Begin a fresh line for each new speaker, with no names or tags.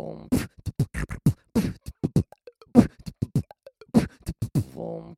Vom. Vom.